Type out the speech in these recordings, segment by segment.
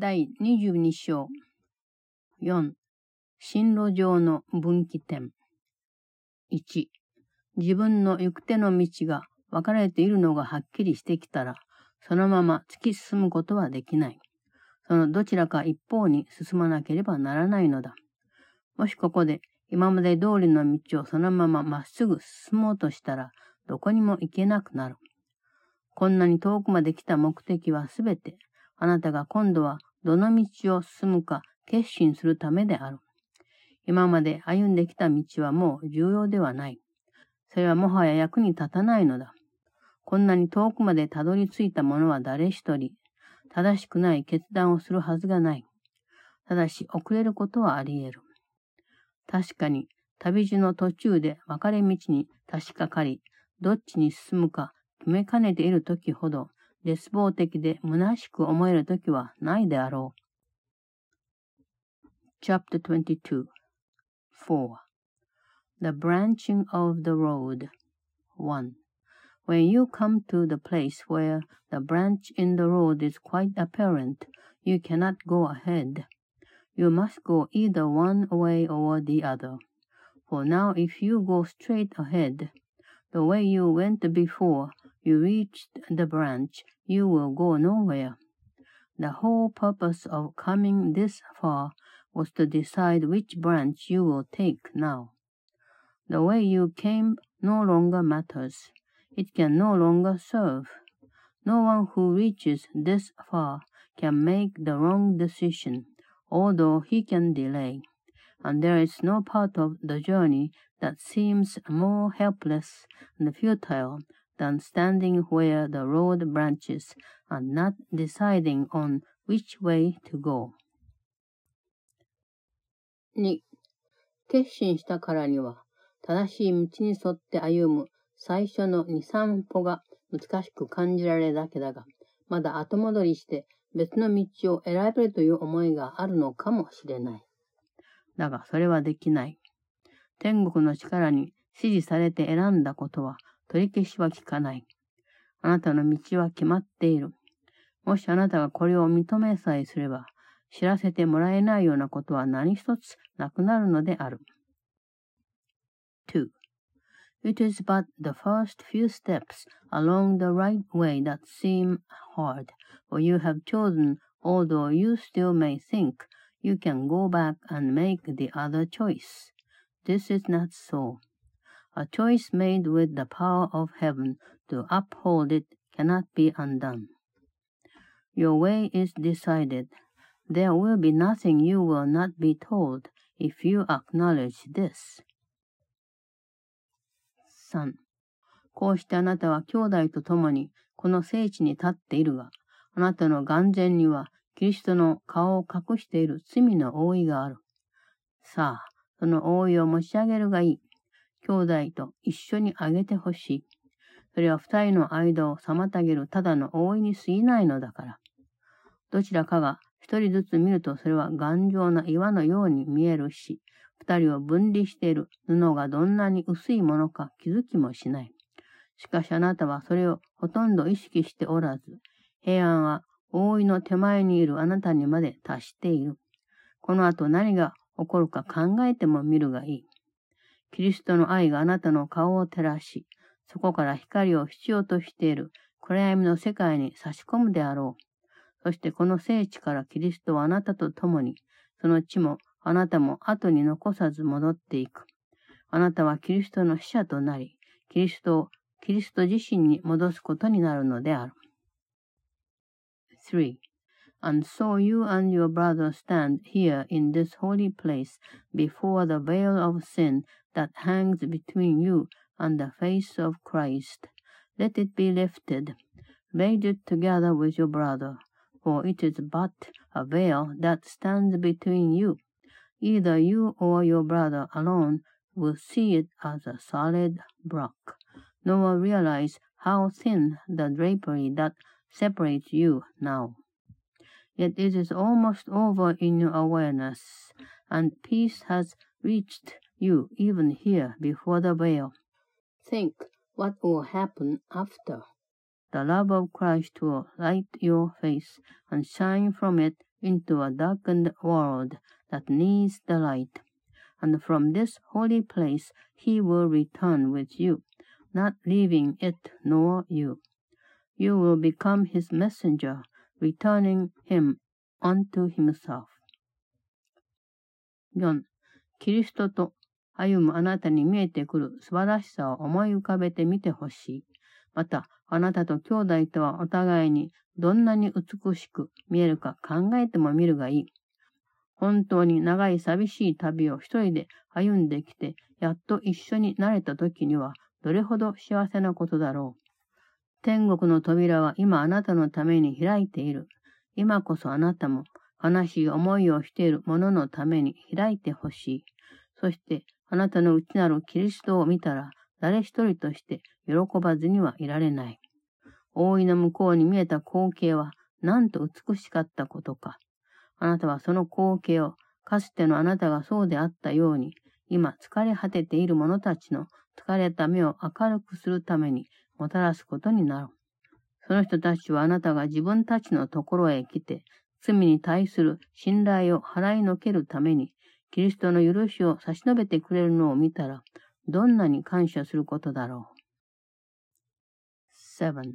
第22章4進路上の分岐点1自分の行く手の道が分かれているのがはっきりしてきたら、そのまま突き進むことはできない。そのどちらか一方に進まなければならないのだ。もしここで今まで通りの道をそのまままっすぐ進もうとしたら、どこにも行けなくなる。こんなに遠くまで来た目的はすべて、あなたが今度はどの道を進むか決心するためである。今まで歩んできた道はもう重要ではない。それはもはや役に立たないのだ。こんなに遠くまでたどり着いた者は誰一人、正しくない決断をするはずがない。ただし遅れることはあり得る。確かに、旅路の途中で分かれ道に差し掛かり、どっちに進むか決めかねている時ほど、絶望的で虚しく思える時はないであろう。Chapter 22 4 The branching of the road 1 When you come to the place where the branch in the road is quite apparent, you cannot go ahead. You must go either one way or the other. For now, if you go straight ahead, the way you went before you reached the branch, you will go nowhere. The whole purpose of coming this far was to decide which branch you will take now. The way you came no longer matters it can no longer serve. No one who reaches this far can make the wrong decision, although he can delay. And there is no part of the journey that seems more helpless and futile than standing where the road branches and not deciding on which way to go. 2. 決心したからには、正しい道に沿って歩む最初の2、3歩が難しく感じられるだけだが、まだ後戻りして別の道を選べるという思いがあるのかもしれない。だがそれはできない。天国の力に指示されて選んだことは取り消しは効かない。あなたの道は決まっている。もしあなたがこれを認めさえすれば、知らせてもらえないようなことは何一つなくなるのである。2. It is but the first few steps along the right way that seem hard, for you have chosen, although you still may think you can go back and make the other choice. This is not so. A choice made with the power of heaven to uphold it cannot be undone. Your way is decided. There will be nothing you will not be told if you acknowledge this. 3こうしてあなたは兄弟と共にこの聖地に立っているが、あなたの眼前にはキリストの顔を隠している罪の覆いがある。さあ、その覆いを持ち上げるがいい。兄弟と一緒にあげてほしい。それは二人の間を妨げるただの覆いに過ぎないのだから。どちらかが一人ずつ見るとそれは頑丈な岩のように見えるし、二人を分離している布がどんなに薄いものか気づきもしない。しかしあなたはそれをほとんど意識しておらず、平安は覆いの手前にいるあなたにまで達している。この後何が起こるか考えてもみるがいい。キリストの愛があなたの顔を照らし、そこから光を必要としている暗闇の世界に差し込むであろう。そしてこの聖地からキリストはあなたと共に、その地もあなたも後に残さず戻っていく。あなたはキリストの使者となり、キリストをキリスト自身に戻すことになるのである。3. And so you and your brother stand here in this holy place before the veil of sin that hangs between you and the face of Christ. Let it be lifted. Raise it together with your brother, for it is but a veil that stands between you Either you or your brother alone will see it as a solid block, nor realize how thin the drapery that separates you now. Yet it is almost over in your awareness, and peace has reached you even here before the veil. Think what will happen after. The love of Christ will light your face and shine from it into a darkened world that needs the light. And from this holy place he will return with you, not leaving it nor you. You will become his messenger, returning him unto himself. 4. キリストと歩むあなたに見えてくる素晴らしさを思い浮かべてみてほしい。また、あなたと兄弟とはお互いにどんなに美しく見えるか考えてもみるがいい。本当に長い寂しい旅を一人で歩んできて、やっと一緒になれた時には、どれほど幸せなことだろう。天国の扉は今あなたのために開いている。今こそあなたも悲しい思いをしている者のために開いてほしい。そしてあなたの内なるキリストを見たら、誰一人として喜ばずにはいられない。大いの向こうに見えた光景は、なんと美しかったことか。あなたはその光景を、かつてのあなたがそうであったように、今疲れ果てている者たちの疲れた目を明るくするためにもたらすことになる。その人たちはあなたが自分たちのところへ来て、罪に対する信頼を払いのけるために、キリストの許しを差し伸べてくれるのを見たら、どんなに感謝することだろう。7.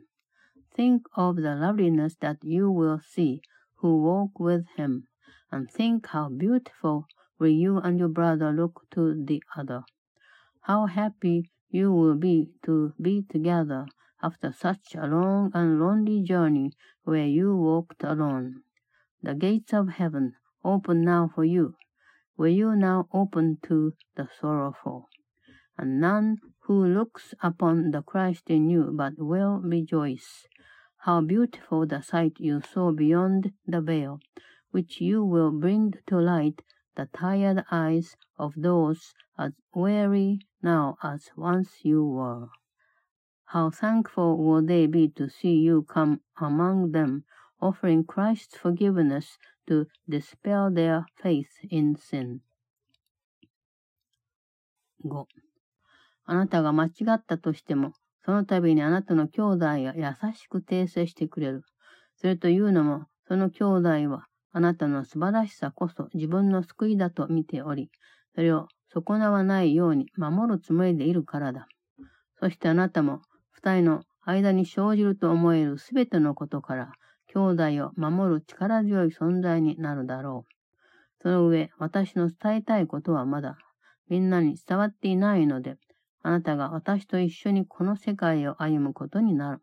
Think of the loveliness that you will see who walk with him, and think how beautiful will you and your brother look to the other. How happy you will be to be together after such a long and lonely journey where you walked alone. The gates of heaven open now for you, will you now open to the sorrowful? And none who looks upon the Christ in you but will rejoice. How beautiful the sight you saw beyond the veil, which you will bring to light the tired eyes of those as weary now as once you were. How thankful will they be to see you come among them, offering Christ's forgiveness to dispel their faith in sin. 5. あなたが間違ったとしても、その度にあなたの兄弟が優しく訂正してくれる。それというのも、その兄弟はあなたの素晴らしさこそ自分の救いだと見ており、それを損なわないように守るつもりでいるからだ。そしてあなたも二人の間に生じると思えるすべてのことから、兄弟を守る力強い存在になるだろう。その上、私の伝えたいことはまだ、みんなに伝わっていないので、あなたが私と一緒にこの世界を歩むことになる。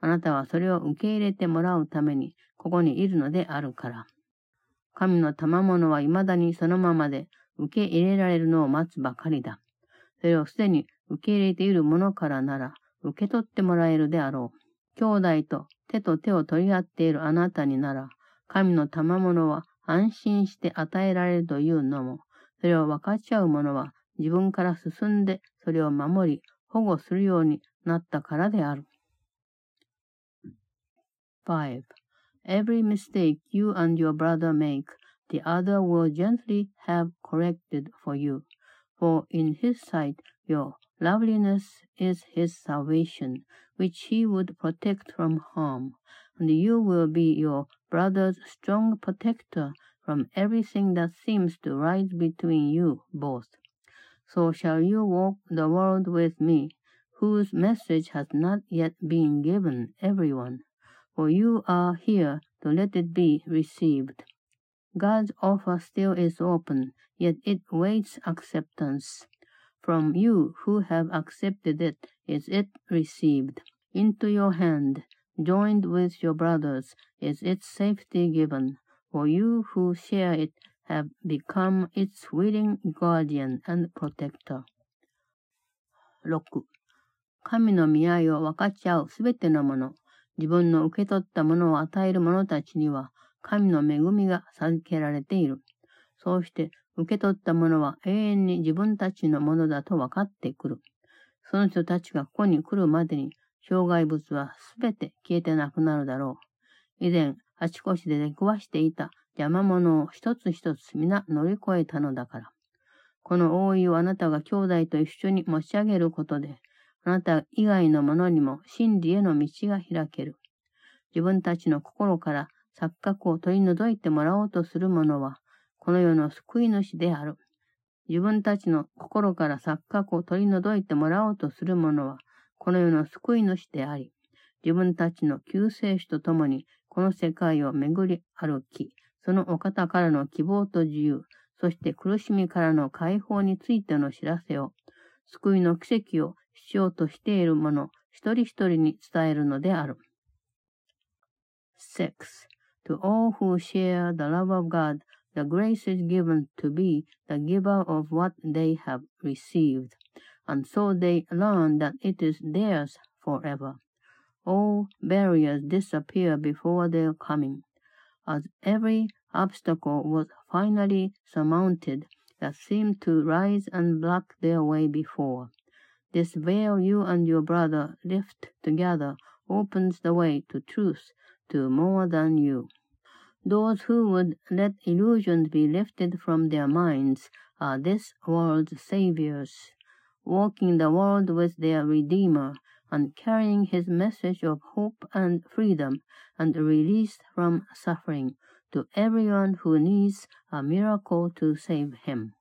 あなたはそれを受け入れてもらうために、ここにいるのであるから。神の賜物は未だにそのままで受け入れられるのを待つばかりだ。それをすでに受け入れている者からなら、受け取ってもらえるであろう。兄弟と手と手を取り合っているあなたになら、神の賜物は安心して与えられるというのも、それを分かち合う者は自分から進んでそれを守り、保護するようになったからである。5. Every mistake you and your brother make, the other will gently have corrected for you. For in his sight your loveliness is his salvation, which he would protect from harm, and you will be your brother's strong protector from everything that seems to rise between you both. So shall you walk the world with me, whose message has not yet been given everyone, for you are here to let it be received. God's offer still is open, yet it waits acceptance. From you who have accepted it is it received. Into your hand, joined with your brothers, is its safety given. For you who share it have become its willing guardian and protector. 6. 神の見合いを分かち合うすべてのもの、自分の受け取ったものを与える者たちには、 神の恵みが授けられている。そうして、受け取ったものは永遠に自分たちのものだと分かってくる。その人たちがここに来るまでに、障害物はすべて消えてなくなるだろう。以前、あちこちで出くわしていた邪魔者を一つ一つ皆乗り越えたのだから。この覆いをあなたが兄弟と一緒に持ち上げることで、あなた以外の者にも真理への道が開ける。自分たちの心から錯覚を取り除いてもらおうとする者は、この世の救い主である。自分たちの心から錯覚を取り除いてもらおうとする者は、この世の救い主であり、自分たちの救世主と共にこの世界を巡り歩き、そのお方からの希望と自由、そして苦しみからの解放についての知らせを、救いの奇跡をしようとしている者一人一人に伝えるのである。6. To all who share the love of God, the grace is given to be the giver of what they have received, and so they learn that it is theirs forever. All barriers disappear before their coming. As every obstacle was finally surmounted that seemed to rise and block their way before. This veil you and your brother lift together opens the way to truth, to more than you. Those who would let illusions be lifted from their minds are this world's saviors, walking the world with their Redeemer and carrying his message of hope and freedom and release from suffering to everyone who needs a miracle to save him.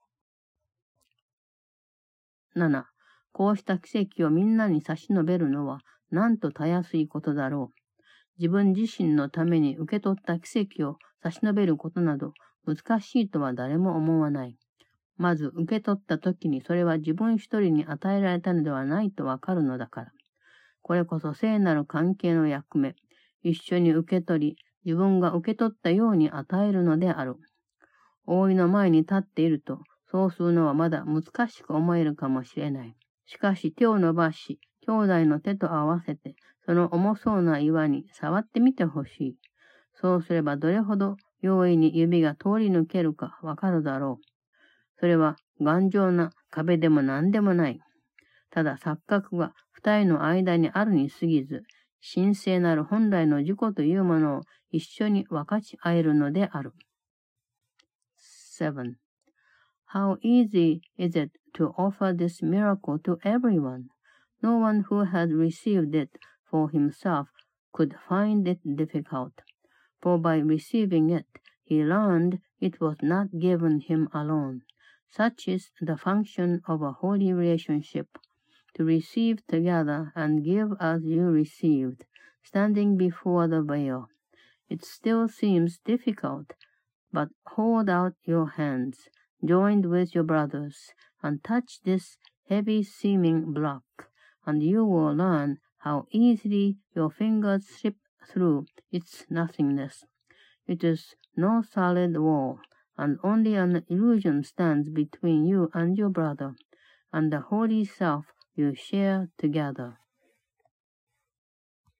7. こうした奇跡をみんなに差し伸べるのは、なんとたやすいことだろう。 う。自分自身のために受け取った奇跡を差し伸べることなど難しいとは誰も思わない。まず受け取った時にそれは自分一人に与えられたのではないとわかるのだから。これこそ聖なる関係の役目。一緒に受け取り、自分が受け取ったように与えるのである。大いの前に立っていると、そうするのはまだ難しく思えるかもしれない。しかし手を伸ばし、兄弟の手と合わせて、その重そうな岩に触ってみてほしい。そうすればどれほど容易に指が通り抜けるかわかるだろう。それは頑丈な壁でも何でもない。ただ錯覚が二人の間にあるに過ぎず、神聖なる本来の自己というものを一緒に分かち合えるのである。7. How easy is it to offer this miracle to everyone? No one who had received it for himself could find it difficult, for by receiving it, he learned it was not given him alone. Such is the function of a holy relationship to receive together and give as you received, standing before the veil. It still seems difficult, but hold out your hands, joined with your brothers, and touch this heavy seeming block, and you will learn how easily your fingers slip through its nothingness. It is no solid wall, and only an illusion stands between you and your brother, and the holy self you share together.